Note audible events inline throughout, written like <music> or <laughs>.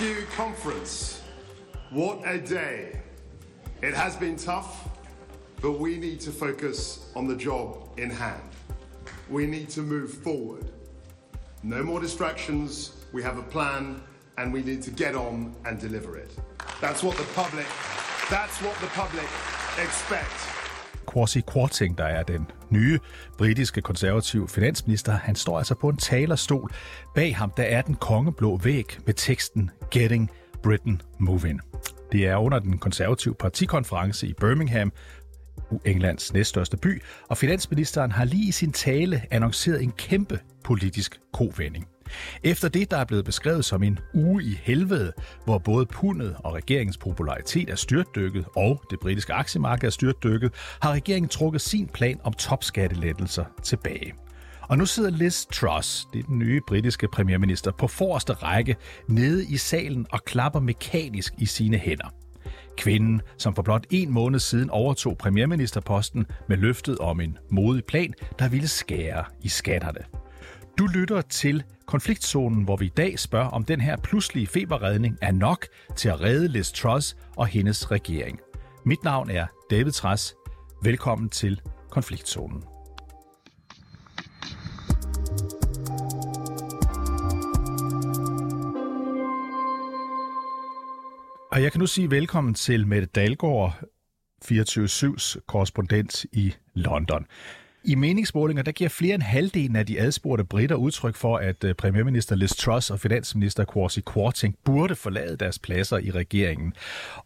Rescue Conference. What a day. It has been tough, but we need to focus on the job in hand. We need to move forward. No more distractions. We have a plan, and we need to get on and deliver it. That's what the public. That's what the public expect. Kwasi Kwarteng, der er den nye britiske konservative finansminister, han står altså på en talerstol. Bag ham der er den kongeblå væg med teksten Getting Britain Moving. Det er under den konservative partikonference i Birmingham, Englands næststørste by, og finansministeren har lige i sin tale annonceret en kæmpe politisk kovending. Efter det, der er blevet beskrevet som en uge i helvede, hvor både pundet og regeringens popularitet er styrtdykket, og det britiske aktiemarked er styrtdykket, har regeringen trukket sin plan om topskattelettelser tilbage. Og nu sidder Liz Truss, det er den nye britiske premierminister, på forreste række nede i salen og klapper mekanisk i sine hænder. Kvinden, som for blot en måned siden overtog premierministerposten med løftet om en modig plan, der ville skære i skatterne. Du lytter til konfliktzonen, hvor vi i dag spørger, om den her pludselige feberredning er nok til at redde Liz Truss og hendes regering. Mit navn er David Træs. Velkommen til konfliktzonen. Og jeg kan nu sige velkommen til Mette Dalgaard, 24-7's korrespondent i London. I meningsmålinger der giver flere end halvdelen af de adspurgte britter udtryk for, at øh, premierminister Liz Truss og finansminister Kwasi Kwarteng burde forlade deres pladser i regeringen.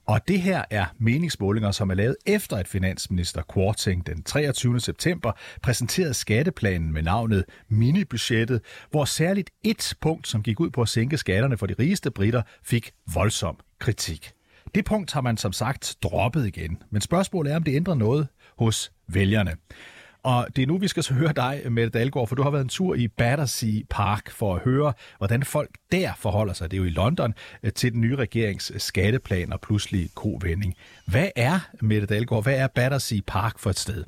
Og det her er meningsmålinger, som er lavet efter, at finansminister Kwarteng den 23. september præsenterede skatteplanen med navnet Minibudgettet, hvor særligt et punkt, som gik ud på at sænke skatterne for de rigeste britter, fik voldsom kritik. Det punkt har man som sagt droppet igen, men spørgsmålet er, om det ændrer noget hos vælgerne. Og det er nu, vi skal så høre dig, Mette Dalgaard, for du har været en tur i Battersea Park for at høre, hvordan folk der forholder sig, det er jo i London, øh, til den nye regerings øh, skatteplan og pludselig kovending. Hvad er, Mette Dalgaard, hvad er Battersea Park for et sted?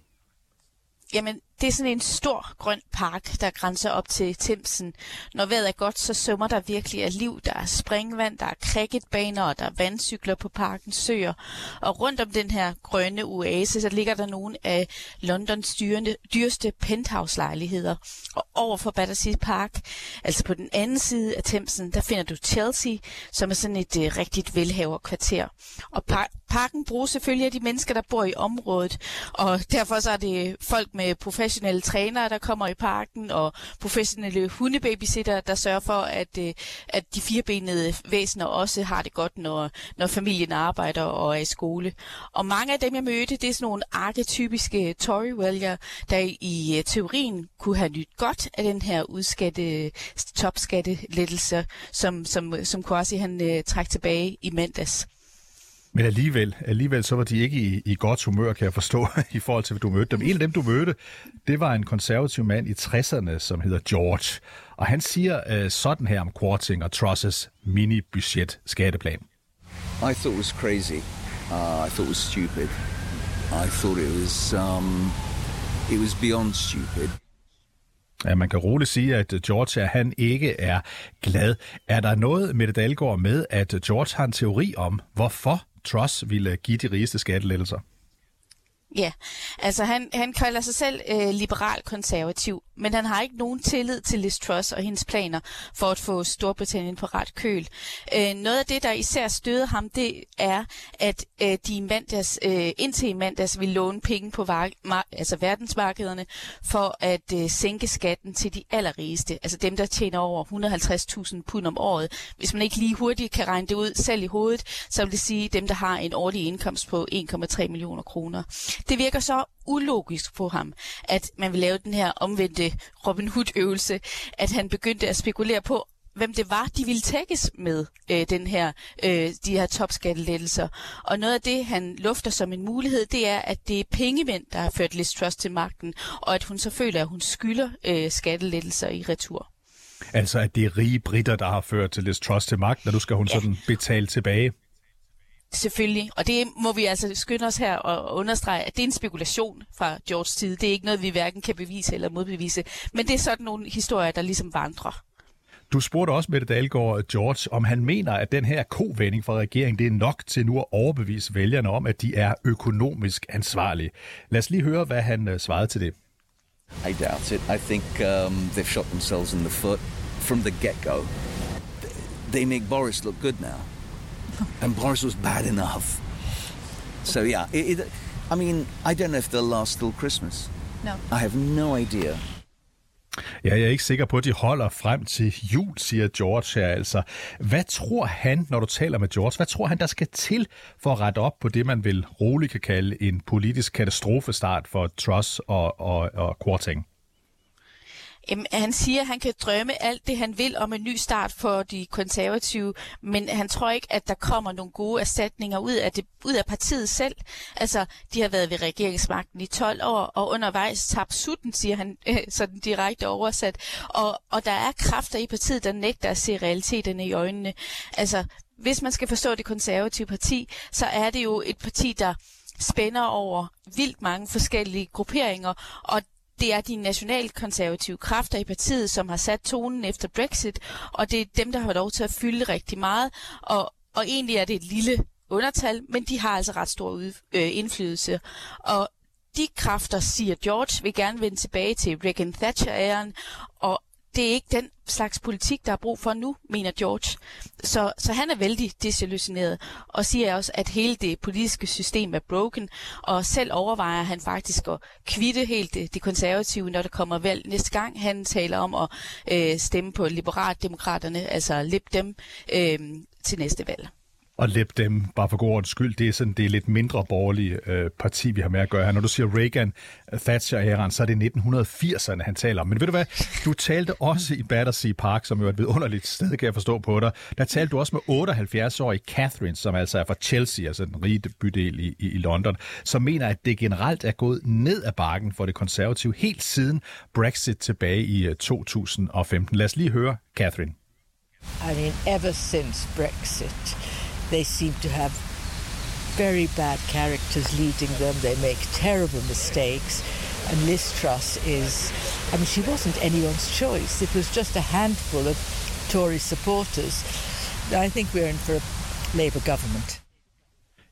Jamen, det er sådan en stor grøn park, der grænser op til Timsen. Når vejret er godt, så sømmer der virkelig af liv. Der er springvand, der er cricketbaner, og der er vandcykler på parkens søer. Og rundt om den her grønne oase, så ligger der nogle af Londons dyrende, dyreste penthouse-lejligheder. Og over for Battersea Park, altså på den anden side af Timsen, der finder du Chelsea, som er sådan et uh, rigtigt velhaverkvarter. Og par- parken bruges selvfølgelig af de mennesker, der bor i området, og derfor så er det øh, folk med professionelle professionelle trænere, der kommer i parken, og professionelle hundebabysitter, der sørger for, at, øh, at de firebenede væsener også har det godt, når, når familien arbejder og er i skole. Og mange af dem, jeg mødte, det er sådan nogle arketypiske Tory-vælgere, der i øh, teorien kunne have nyt godt af den her udskatte, topskattelettelse, som, som, som Kwasi han øh, uh, træk tilbage i mandags. Men alligevel, alligevel så var de ikke i, i godt humør, kan jeg forstå, <laughs> i forhold til, at du mødte dem. En af dem, du mødte, det var en konservativ mand i 60'erne, som hedder George. Og han siger uh, sådan her om Quarting og Trusses mini-budget skatteplan. I thought it was crazy. Uh, I thought it was stupid. I thought it was, um, it was beyond stupid. Ja, man kan roligt sige, at George han ikke er glad. Er der noget, Mette Dahlgaard, med, at George har en teori om, hvorfor Truss ville give de rigeste skattelettelser? Ja, altså han, han kalder sig selv øh, liberal-konservativ, men han har ikke nogen tillid til Liz Truss og hendes planer for at få Storbritannien på ret køl. Øh, noget af det, der især støder ham, det er, at øh, de mandags, øh, indtil i mandags vil låne penge på var, mar- altså verdensmarkederne for at øh, sænke skatten til de allerrigeste, altså dem, der tjener over 150.000 pund om året. Hvis man ikke lige hurtigt kan regne det ud selv i hovedet, så vil det sige dem, der har en årlig indkomst på 1,3 millioner kroner. Det virker så ulogisk på ham, at man vil lave den her omvendte Robin Hood-øvelse, at han begyndte at spekulere på, hvem det var, de ville tækkes med øh, den her, øh, de her topskattelettelser. Og noget af det, han lufter som en mulighed, det er, at det er pengemænd, der har ført Liz Truss til magten, og at hun så føler, at hun skylder øh, skattelettelser i retur. Altså, at det er rige britter, der har ført til Liz Truss til magten, og nu skal hun ja. sådan betale tilbage. Selvfølgelig, og det må vi altså skynde os her og understrege, at det er en spekulation fra Georges side. Det er ikke noget, vi hverken kan bevise eller modbevise, men det er sådan nogle historier, der ligesom vandrer. Du spurgte også Mette Dahlgaard, George, om han mener, at den her kovending fra regeringen, det er nok til nu at overbevise vælgerne om, at de er økonomisk ansvarlige. Lad os lige høre, hvad han øh, svarede til det. I doubt it. I think um, they've shot themselves in the foot from the get-go. They make Boris look good now. And Boris was bad enough. So yeah, it, it, I mean, I don't know if they'll last till Christmas. No. I have no idea. Ja, jeg er ikke sikker på, at de holder frem til jul, siger George her altså. Hvad tror han, når du taler med George, hvad tror han, der skal til for at rette op på det, man vil roligt kan kalde en politisk katastrofestart for Truss og, og, og Quarting? Jamen, han siger, at han kan drømme alt det, han vil om en ny start for de konservative, men han tror ikke, at der kommer nogle gode erstatninger ud af, det, ud af partiet selv. Altså, de har været ved regeringsmagten i 12 år, og undervejs tabt sutten, siger han <laughs> øh, sådan direkte oversat. Og, og der er kræfter i partiet, der nægter at se realiteterne i øjnene. Altså, hvis man skal forstå det konservative parti, så er det jo et parti, der spænder over vildt mange forskellige grupperinger, og det er de nationalkonservative kræfter i partiet, som har sat tonen efter Brexit, og det er dem, der har lov til at fylde rigtig meget, og, og egentlig er det et lille undertal, men de har altså ret stor ud, øh, indflydelse. Og de kræfter, siger George, vil gerne vende tilbage til Reagan Thatcher-æren, og det er ikke den slags politik, der er brug for nu, mener George. Så, så han er vældig desillusioneret og siger også, at hele det politiske system er broken, og selv overvejer han faktisk at kvitte helt øh, det, det konservative, når der kommer valg næste gang. Han taler om at øh, stemme på liberaldemokraterne, altså lip dem, øh, til næste valg og læb dem, bare for god ordens skyld, det er sådan det er lidt mindre borgerlige øh, parti, vi har med at gøre her. Når du siger Reagan, øh, Thatcher æren, så er det 1980'erne, han taler om. Men ved du hvad, du talte også i Battersea Park, som jo er et vidunderligt sted, kan jeg forstå på dig. Der talte du også med 78-årige Catherine, som altså er fra Chelsea, altså den rige bydel i, i, i London, som mener, at det generelt er gået ned ad bakken for det konservative helt siden Brexit tilbage i øh, 2015. Lad os lige høre Catherine. I mean, ever since Brexit, they seem to have very bad characters leading them. They make terrible mistakes. And Liz Truss is, I mean, she wasn't anyone's choice. It was just a handful of Tory supporters. I think we're in for a Labour government.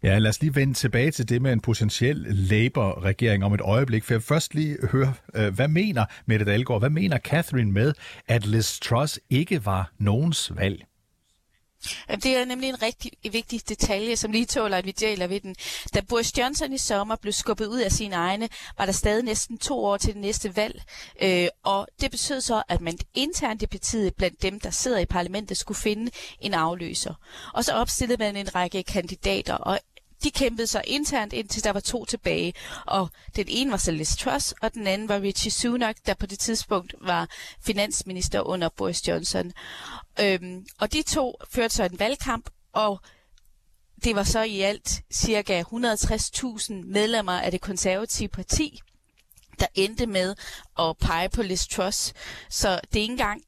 Ja, lad os lige vende tilbage til det med en potentiel Labour-regering om et øjeblik. For jeg først lige høre, øh, hvad mener Mette Dahlgaard, hvad mener Catherine med, at Liz Truss ikke var nogens valg? Det er nemlig en rigtig vigtig detalje, som lige tåler, at vi deler ved den. Da Boris Johnson i sommer blev skubbet ud af sine egne, var der stadig næsten to år til det næste valg. Øh, og det betød så, at man internt i partiet blandt dem, der sidder i parlamentet, skulle finde en afløser. Og så opstillede man en række kandidater, og de kæmpede sig internt, indtil der var to tilbage. Og den ene var så Liz Truss, og den anden var Richie Sunak, der på det tidspunkt var finansminister under Boris Johnson. Øhm, og de to førte så en valgkamp, og det var så i alt cirka 160.000 medlemmer af det konservative parti, der endte med at pege på Liz Truss. Så det er ikke engang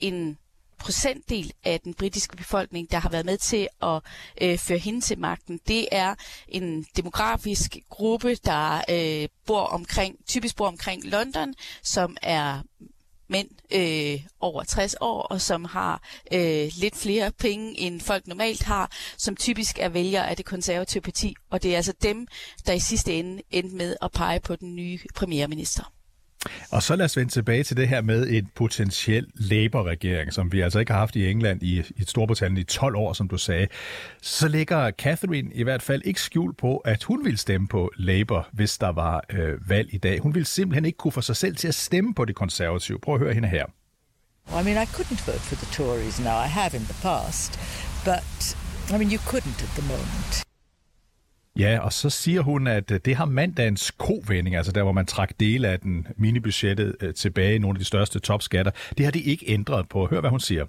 en procentdel af den britiske befolkning, der har været med til at øh, føre hende til magten. Det er en demografisk gruppe, der øh, bor omkring, typisk bor omkring London, som er mænd øh, over 60 år, og som har øh, lidt flere penge, end folk normalt har, som typisk er vælgere af det konservative parti. Og det er altså dem, der i sidste ende endte med at pege på den nye premierminister. Og så lad os vende tilbage til det her med en potentiel Labour-regering, som vi altså ikke har haft i England i, i Storbritannien i 12 år, som du sagde. Så ligger Catherine i hvert fald ikke skjult på, at hun ville stemme på Labour, hvis der var øh, valg i dag. Hun ville simpelthen ikke kunne få sig selv til at stemme på det konservative. Prøv at høre hende her. I mean, I couldn't vote for the Tories now. I have in the past, but I mean, you couldn't at the moment. Ja, og så siger hun, at øh, det har mandagens kovending, altså der, hvor man trak dele af den minibudgettet øh, tilbage i nogle af de største topskatter, det har de ikke ændret på. Hør, hvad hun siger.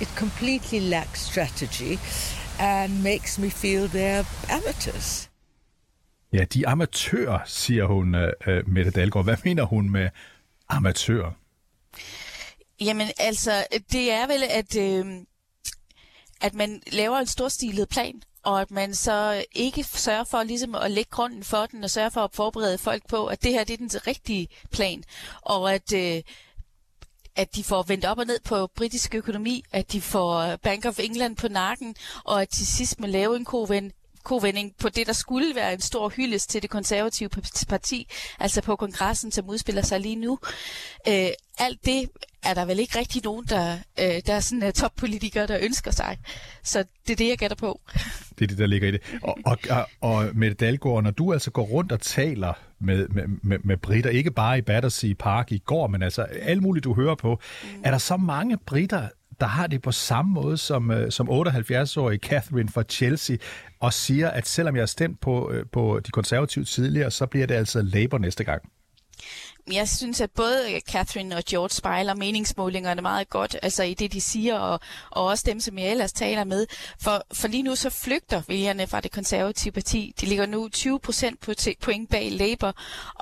It completely lacks strategy and makes me feel they're amateurs. Ja, de amatører, siger hun, uh, Mette Dahlgaard. Hvad mener hun med amatører? Jamen altså, det er vel, at, øh, at man laver en storstilet plan, og at man så ikke sørger for ligesom at lægge grunden for den, og sørge for at forberede folk på, at det her det er den rigtige plan, og at øh, at de får vendt op og ned på britisk økonomi, at de får Bank of England på nakken, og at til sidst med lave en koven kovending på det, der skulle være en stor hyldest til det konservative parti, altså på kongressen, som udspiller sig lige nu. Øh, alt det er der vel ikke rigtig nogen, der, øh, der er sådan uh, toppolitikere, der ønsker sig. Så det er det, jeg gætter på. <laughs> Det er det, der ligger i det. Og, og, og, og Mette Dalgaard, når du altså går rundt og taler med, med, med, med britter, ikke bare i Battersea Park i går, men altså alt muligt, du hører på, mm. er der så mange britter, der har det på samme måde som, øh, som 78-årige Catherine fra Chelsea, og siger, at selvom jeg har stemt på, øh, på de konservative tidligere, så bliver det altså Labour næste gang. Jeg synes, at både Catherine og George spejler meningsmålingerne meget godt, altså i det, de siger, og, og også dem, som jeg ellers taler med. For, for lige nu så flygter vælgerne fra det konservative parti. De ligger nu 20 procent point bag Labour,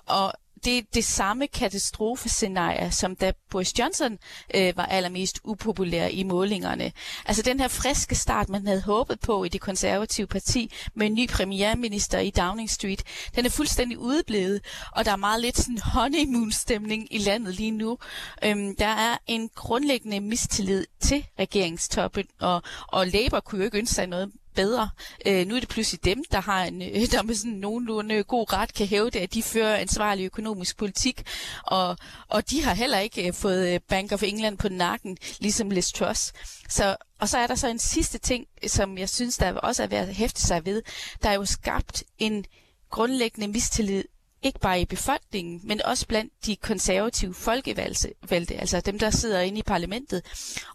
og det er det samme katastrofescenarie, som da Boris Johnson øh, var allermest upopulær i målingerne. Altså den her friske start, man havde håbet på i det konservative parti med en ny premierminister i Downing Street, den er fuldstændig udeblevet, og der er meget lidt sådan honeymoon-stemning i landet lige nu. Øhm, der er en grundlæggende mistillid til regeringstoppen, og, og Labour kunne jo ikke ønske sig noget bedre. Øh, nu er det pludselig dem, der har en, øh, <laughs> der med sådan nogenlunde god ret kan hævde, at de fører ansvarlig økonomisk politik, og, og de har heller ikke øh, fået øh, Bank of England på nakken, ligesom Liz Truss. Så, og så er der så en sidste ting, som jeg synes, der også er værd at hæfte sig ved. Der er jo skabt en grundlæggende mistillid ikke bare i befolkningen, men også blandt de konservative folkevalgte, altså dem, der sidder inde i parlamentet.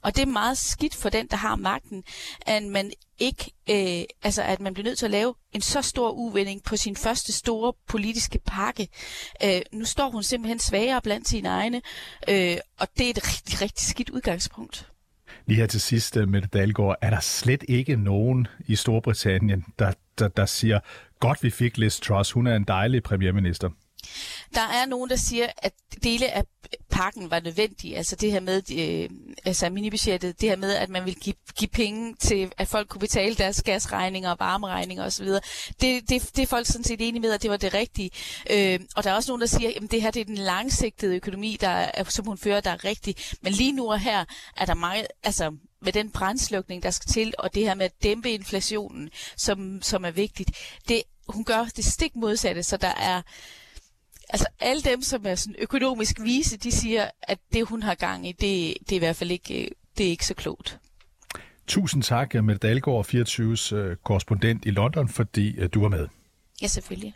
Og det er meget skidt for den, der har magten, at man ikke, øh, altså at man bliver nødt til at lave en så stor uvending på sin første store politiske pakke. Øh, nu står hun simpelthen svagere blandt sine egne, øh, og det er et rigtig, rigtig skidt udgangspunkt. Lige her til sidst, øh, Mette Dalgaard, er der slet ikke nogen i Storbritannien, der, der, der siger, godt vi fik Liz Truss, hun er en dejlig premierminister. Der er nogen, der siger, at dele af pakken var nødvendig. Altså det her med, øh, altså minibudgettet, det her med, at man vil give, give penge til, at folk kunne betale deres gasregninger og varmeregninger osv. Det, det, det er folk sådan set enige med, at det var det rigtige. Øh, og der er også nogen, der siger, at det her det er den langsigtede økonomi, der er, som hun fører, der er rigtig. Men lige nu og her er der meget, altså med den brændslukning, der skal til, og det her med at dæmpe inflationen, som, som er vigtigt. Det, hun gør det stik modsatte, så der er altså alle dem, som er sådan økonomisk vise, de siger, at det hun har gang i, det, det er i hvert fald ikke, det er ikke så klogt. Tusind tak, Mette Dahlgaard, 24's øh, korrespondent i London, fordi øh, du var med. Ja, selvfølgelig.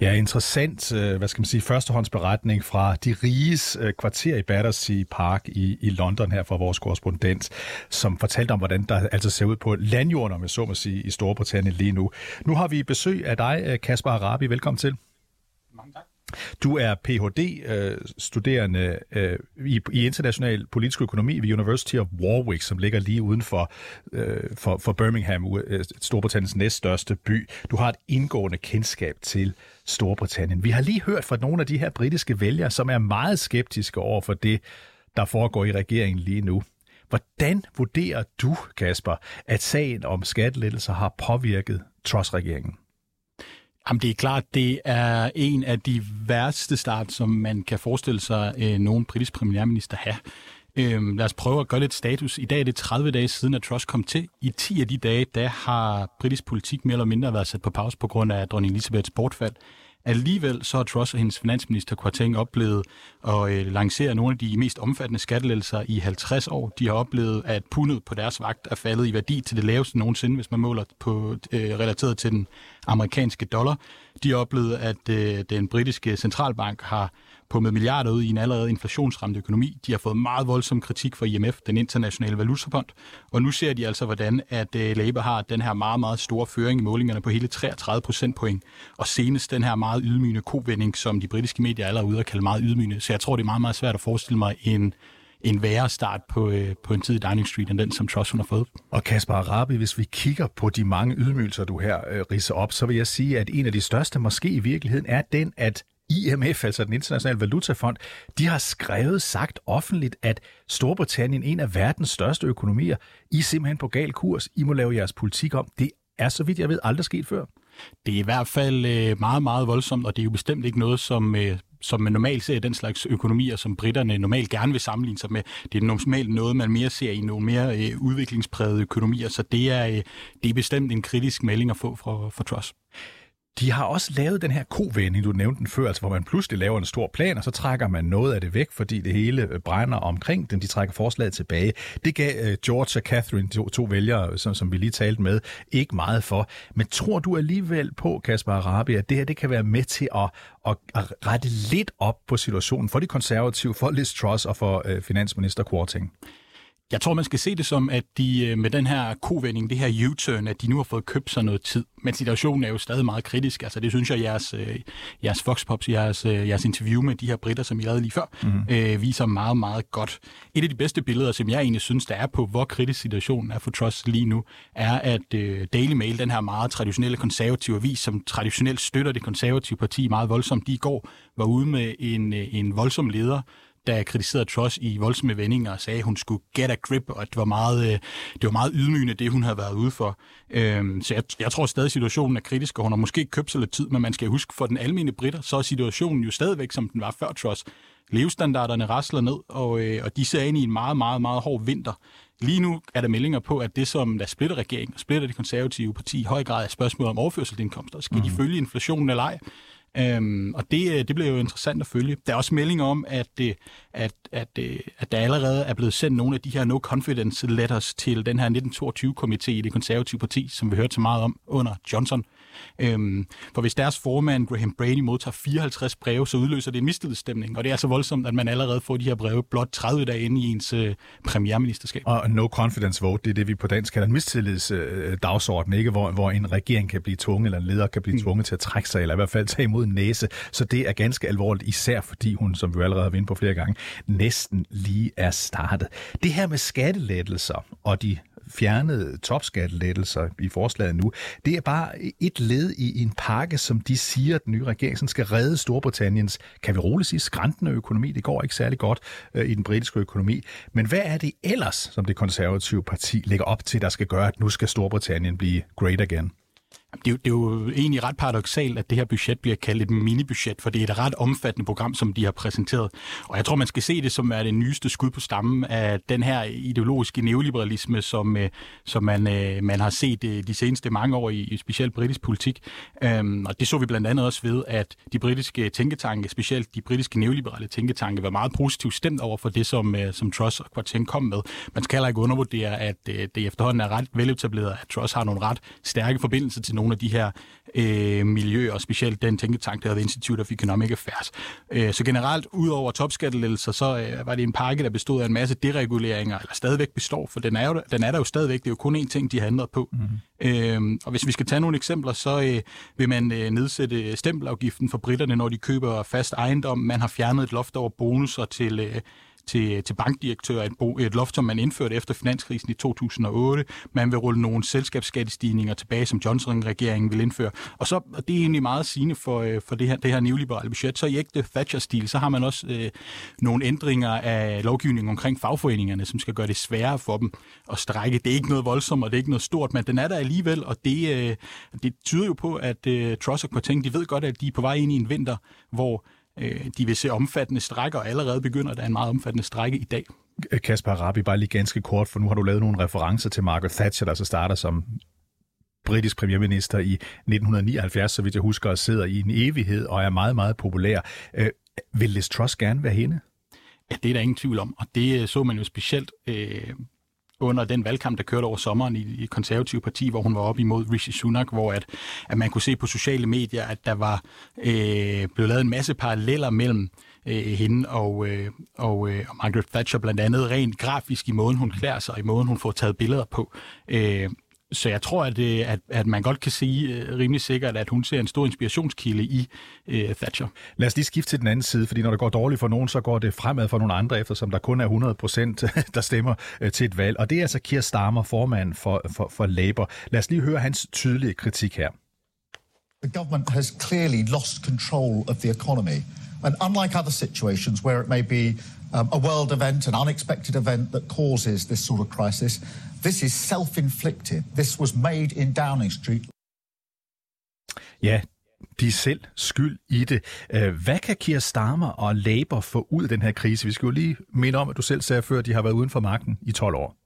Ja, interessant, øh, hvad skal man sige, førstehåndsberetning fra de riges øh, kvarter i Battersea Park i, i London her fra vores korrespondent, som fortalte om, hvordan der altså ser ud på landjorden, om jeg så må sige, i Storbritannien lige nu. Nu har vi besøg af dig, øh, Kasper Arabi. Velkommen til. Du er Ph.D.-studerende øh, øh, i, i international politisk økonomi ved University of Warwick, som ligger lige uden for, øh, for, for Birmingham, øh, Storbritanniens næststørste by. Du har et indgående kendskab til Storbritannien. Vi har lige hørt fra nogle af de her britiske vælgere, som er meget skeptiske over for det, der foregår i regeringen lige nu. Hvordan vurderer du, Kasper, at sagen om skattelettelser har påvirket Truss-regeringen? Jamen, det er klart, det er en af de værste start, som man kan forestille sig øh, nogen britisk premierminister have. Øhm, lad os prøve at gøre lidt status. I dag er det 30 dage siden, at Truss kom til. I 10 af de dage, der har britisk politik mere eller mindre været sat på pause på grund af dronning Elisabeths bortfald. Alligevel så har Truss og hendes finansminister Kwarteng oplevet at øh, lancere nogle af de mest omfattende skattelettelser i 50 år. De har oplevet, at pundet på deres vagt er faldet i værdi til det laveste nogensinde, hvis man måler på øh, relateret til den amerikanske dollar. De har oplevet, at øh, den britiske centralbank har pumpet milliarder ud i en allerede inflationsramt økonomi. De har fået meget voldsom kritik fra IMF, den internationale valutafond, og nu ser de altså, hvordan at øh, Labour har den her meget, meget store føring i målingerne på hele 33 procentpoint, og senest den her meget ydmygende kovending, som de britiske medier er allerede ude at kalde meget ydmygende. Så jeg tror, det er meget, meget svært at forestille mig en en værre start på, øh, på en tid i Downing Street, end den, som Truss hun har fået. Og Kasper Arabi, hvis vi kigger på de mange ydmygelser, du her øh, riser op, så vil jeg sige, at en af de største måske i virkeligheden er den, at IMF, altså den internationale valutafond, de har skrevet sagt offentligt, at Storbritannien, en af verdens største økonomier, I er simpelthen på gal kurs. I må lave jeres politik om. Det er, så vidt jeg ved, aldrig sket før. Det er i hvert fald øh, meget, meget voldsomt, og det er jo bestemt ikke noget, som, øh, som man normalt ser i den slags økonomier, som britterne normalt gerne vil sammenligne sig med. Det er normalt noget, man mere ser i nogle mere øh, udviklingsprægede økonomier, så det er, øh, det er bestemt en kritisk melding at få fra, fra Truss. De har også lavet den her kovending, du nævnte den før, altså hvor man pludselig laver en stor plan, og så trækker man noget af det væk, fordi det hele øh, brænder omkring den. De trækker forslaget tilbage. Det gav øh, George og Catherine, to, to vælgere, som, som vi lige talte med, ikke meget for. Men tror du alligevel på, Kasper Arabi, at det her det kan være med til at, at, at rette lidt op på situationen for de konservative, for Liz Truss og for øh, finansminister Quarting? Jeg tror, man skal se det som, at de øh, med den her kovending, det her U-turn, at de nu har fået købt sig noget tid. Men situationen er jo stadig meget kritisk. Altså, det synes jeg, jeres, øh, jeres Fox Pops, jeres, øh, jeres interview med de her britter, som I lavede lige før, mm-hmm. øh, viser meget, meget godt. Et af de bedste billeder, som jeg egentlig synes, der er på, hvor kritisk situationen er for Truss lige nu, er, at øh, Daily Mail, den her meget traditionelle konservative avis, som traditionelt støtter det konservative parti meget voldsomt, de i går var ude med en, en voldsom leder, der kritiserede Truss i voldsomme vendinger og sagde, at hun skulle get a grip, og at det var meget, øh, det var meget ydmygende, det hun havde været ude for. Øhm, så jeg, jeg tror stadig, at situationen er kritisk, og hun har måske købt sig lidt tid, men man skal huske, for den almindelige britter, så er situationen jo stadigvæk, som den var før Truss. Levestandarderne rasler ned, og, øh, og de ser ind i en meget, meget, meget hård vinter. Lige nu er der meldinger på, at det, som der splitter regeringen og splitter det konservative parti, i høj grad er spørgsmål om overførselsindkomster. Skal mm. de følge inflationen eller ej? Øhm, og det, øh, det bliver jo interessant at følge. Der er også meldinger om, at, øh, at, at, øh, at der allerede er blevet sendt nogle af de her no confidence letters til den her 1922-komité i det konservative parti, som vi hørte så meget om under Johnson. Øhm, for hvis deres formand, Graham Brady, modtager 54 breve, så udløser det en mistillidsstemning. Og det er så voldsomt, at man allerede får de her breve blot 30 dage inde i ens øh, premierministerskab. Og no confidence vote, det er det, vi på dansk kalder en mistillidsdagsorden, øh, ikke? Hvor, hvor en regering kan blive tvunget, eller en leder kan blive mm. tvunget til at trække sig, eller i hvert fald tage imod en næse. Så det er ganske alvorligt, især fordi hun, som vi allerede har været på flere gange, næsten lige er startet. Det her med skattelettelser og de fjernede topskattelettelser i forslaget nu, det er bare et led i en pakke, som de siger, at den nye regering skal redde Storbritanniens, kan vi roligt sige, skræntende økonomi. Det går ikke særlig godt øh, i den britiske økonomi. Men hvad er det ellers, som det konservative parti lægger op til, der skal gøre, at nu skal Storbritannien blive great again? Det er, jo, det er jo egentlig ret paradoxalt, at det her budget bliver kaldt et minibudget, for det er et ret omfattende program, som de har præsenteret. Og jeg tror, man skal se det som er det nyeste skud på stammen af den her ideologiske neoliberalisme, som, øh, som man, øh, man har set øh, de seneste mange år i, i specielt britisk politik. Øhm, og det så vi blandt andet også ved, at de britiske tænketanke, specielt de britiske neoliberale tænketanke, var meget positivt stemt over for det, som, som Truss og Quartin kom med. Man skal heller ikke undervurdere, at det efterhånden er ret veletableret, at Truss har nogle ret stærke forbindelser til nogle af de her øh, miljøer, og specielt den tænketank, der hedder Institute of Economic Affairs. Øh, så generelt, ud over topskattelettelser, så øh, var det en pakke, der bestod af en masse dereguleringer, eller stadigvæk består, for den er, jo, den er der jo stadigvæk. Det er jo kun én ting, de har ændret på. Mm-hmm. Øh, og hvis vi skal tage nogle eksempler, så øh, vil man øh, nedsætte stempelafgiften for britterne, når de køber fast ejendom. Man har fjernet et loft over bonusser til... Øh, til, til bankdirektører, et, bo, et loft, som man indførte efter finanskrisen i 2008. Man vil rulle nogle selskabsskattestigninger tilbage, som Johnson-regeringen vil indføre. Og så, og det er egentlig meget sigende for, øh, for det her, det her neoliberale budget, så i ægte Thatcher-stil, så har man også øh, nogle ændringer af lovgivningen omkring fagforeningerne, som skal gøre det sværere for dem at strække. Det er ikke noget voldsomt, og det er ikke noget stort, men den er der alligevel, og det, øh, det tyder jo på, at øh, Truss og Quarting, de ved godt, at de er på vej ind i en vinter, hvor Øh, de vil se omfattende strækker, og allerede begynder der en meget omfattende strække i dag. Kasper Rabi, bare lige ganske kort, for nu har du lavet nogle referencer til Margaret Thatcher, der så starter som britisk premierminister i 1979, så vidt jeg husker, og sidder i en evighed og er meget, meget populær. Øh, vil Liz Truss gerne være hende? Ja, det er der ingen tvivl om, og det øh, så man jo specielt øh, under den valgkamp, der kørte over sommeren i, i konservative parti, hvor hun var op imod Rishi Sunak, hvor at, at man kunne se på sociale medier, at der var øh, blevet lavet en masse paralleller mellem øh, hende og, øh, og, øh, og Margaret Thatcher, blandt andet rent grafisk i måden, hun klæder sig, og i måden, hun får taget billeder på. Øh, så jeg tror, at, øh, at, at man godt kan sige uh, rimelig sikkert, at hun ser en stor inspirationskilde i uh, Thatcher. Lad os lige skifte til den anden side, fordi når det går dårligt for nogen, så går det fremad for nogle andre, eftersom der kun er 100 procent, <laughs> der stemmer uh, til et valg. Og det er altså Keir Starmer, formand for, for, for Labour. Lad os lige høre hans tydelige kritik her. The government has clearly lost control of the economy. And unlike other situations where it may be um, a world event, an unexpected event that causes this sort of crisis, This is self-inflicted. This was made in Downing Street. Ja, de er selv skyld i det. Øh, hvad kan Kier Starmer og Labour få ud af den her krise? Vi skal jo lige minde om, at du selv sagde før, at de har været uden for magten i 12 år.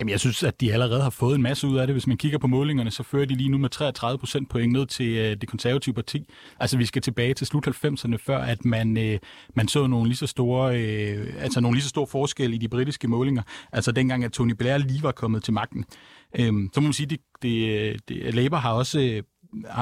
Jamen, jeg synes, at de allerede har fået en masse ud af det. Hvis man kigger på målingerne, så fører de lige nu med 33 procent point ned til øh, det konservative parti. Altså, vi skal tilbage til slut 90'erne, før at man, øh, man så nogle lige så store, øh, altså nogle lige så store forskelle i de britiske målinger. Altså, dengang, at Tony Blair lige var kommet til magten. Øh, så må man sige, at det, det, øh, det, Labour har også øh,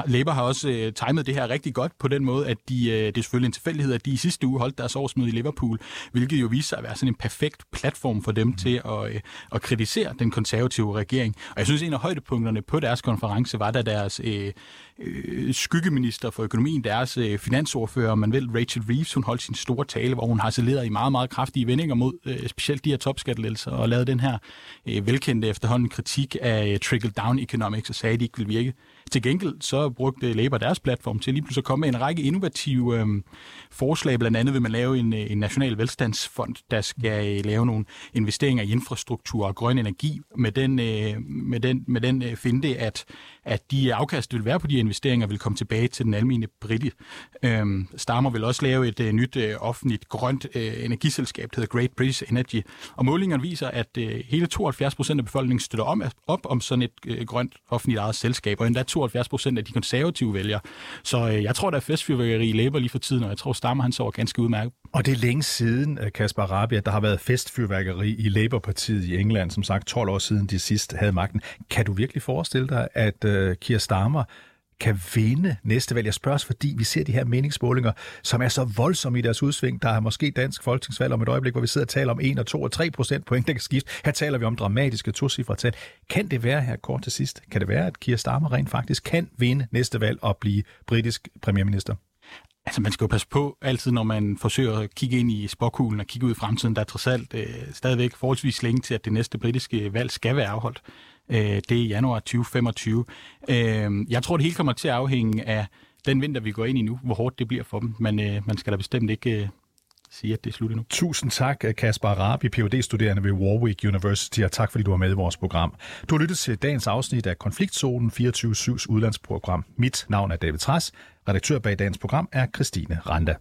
Labour har også øh, timet det her rigtig godt på den måde, at de, øh, det er selvfølgelig en tilfældighed, at de i sidste uge holdt deres årsmøde i Liverpool, hvilket jo viser sig at være sådan en perfekt platform for dem mm. til at, øh, at kritisere den konservative regering. Og jeg synes, en af højdepunkterne på deres konference var, da deres øh, øh, skyggeminister for økonomien, deres øh, finansordfører, man vil, Rachel Reeves, hun holdt sin store tale, hvor hun har saleret i meget, meget kraftige vendinger mod øh, specielt de her topskattelettelser, og lavet den her øh, velkendte efterhånden kritik af øh, trickle-down economics, og sagde, at de ikke ville virke. Til gengæld så brugte Labour deres platform til lige pludselig at komme med en række innovative øh, forslag. Blandt andet vil man lave en, øh, en national velstandsfond, der skal øh, lave nogle investeringer i infrastruktur og grøn energi med den, øh, med den, med den øh, finde, at, at de afkast, der vil være på de investeringer, vil komme tilbage til den almindelige britte. Øh, Stammer vil også lave et øh, nyt øh, offentligt grønt øh, energiselskab, der hedder Great British Energy. Og målingerne viser, at øh, hele 72 procent af befolkningen støtter om, op om sådan et øh, grønt offentligt eget selskab, og endda 72 procent af de konservative vælger. Så øh, jeg tror, der er festfyrværkeri i Labour lige for tiden, og jeg tror, Stammer han sover ganske udmærket. Og det er længe siden, øh, Kasper Rabi, at der har været festfyrværkeri i Labour-partiet i England, som sagt 12 år siden de sidst havde magten. Kan du virkelig forestille dig, at øh, Kier Starmer kan vinde næste valg. Jeg spørger fordi vi ser de her meningsmålinger, som er så voldsomme i deres udsving. Der er måske dansk folketingsvalg om et øjeblik, hvor vi sidder og taler om 1 og 2 og 3 procent point, der kan skifte. Her taler vi om dramatiske to tal. Kan det være her kort til sidst? Kan det være, at Keir Starmer rent faktisk kan vinde næste valg og blive britisk premierminister? Altså, man skal jo passe på altid, når man forsøger at kigge ind i spokhulen og kigge ud i fremtiden. Der er trods alt øh, stadigvæk forholdsvis længe til, at det næste britiske valg skal være afholdt. Øh, det er januar 2025. Øh, jeg tror, det hele kommer til at afhænge af den vinter, vi går ind i nu, hvor hårdt det bliver for dem. Men øh, man skal da bestemt ikke øh, sige, at det er slut endnu. Tusind tak, Kasper Rabi, phd studerende ved Warwick University, og tak fordi du var med i vores program. Du har lyttet til dagens afsnit af Konfliktzonen 24-7's udlandsprogram. Mit navn er David Træs. Redaktør bag dagens program er Christine Randa.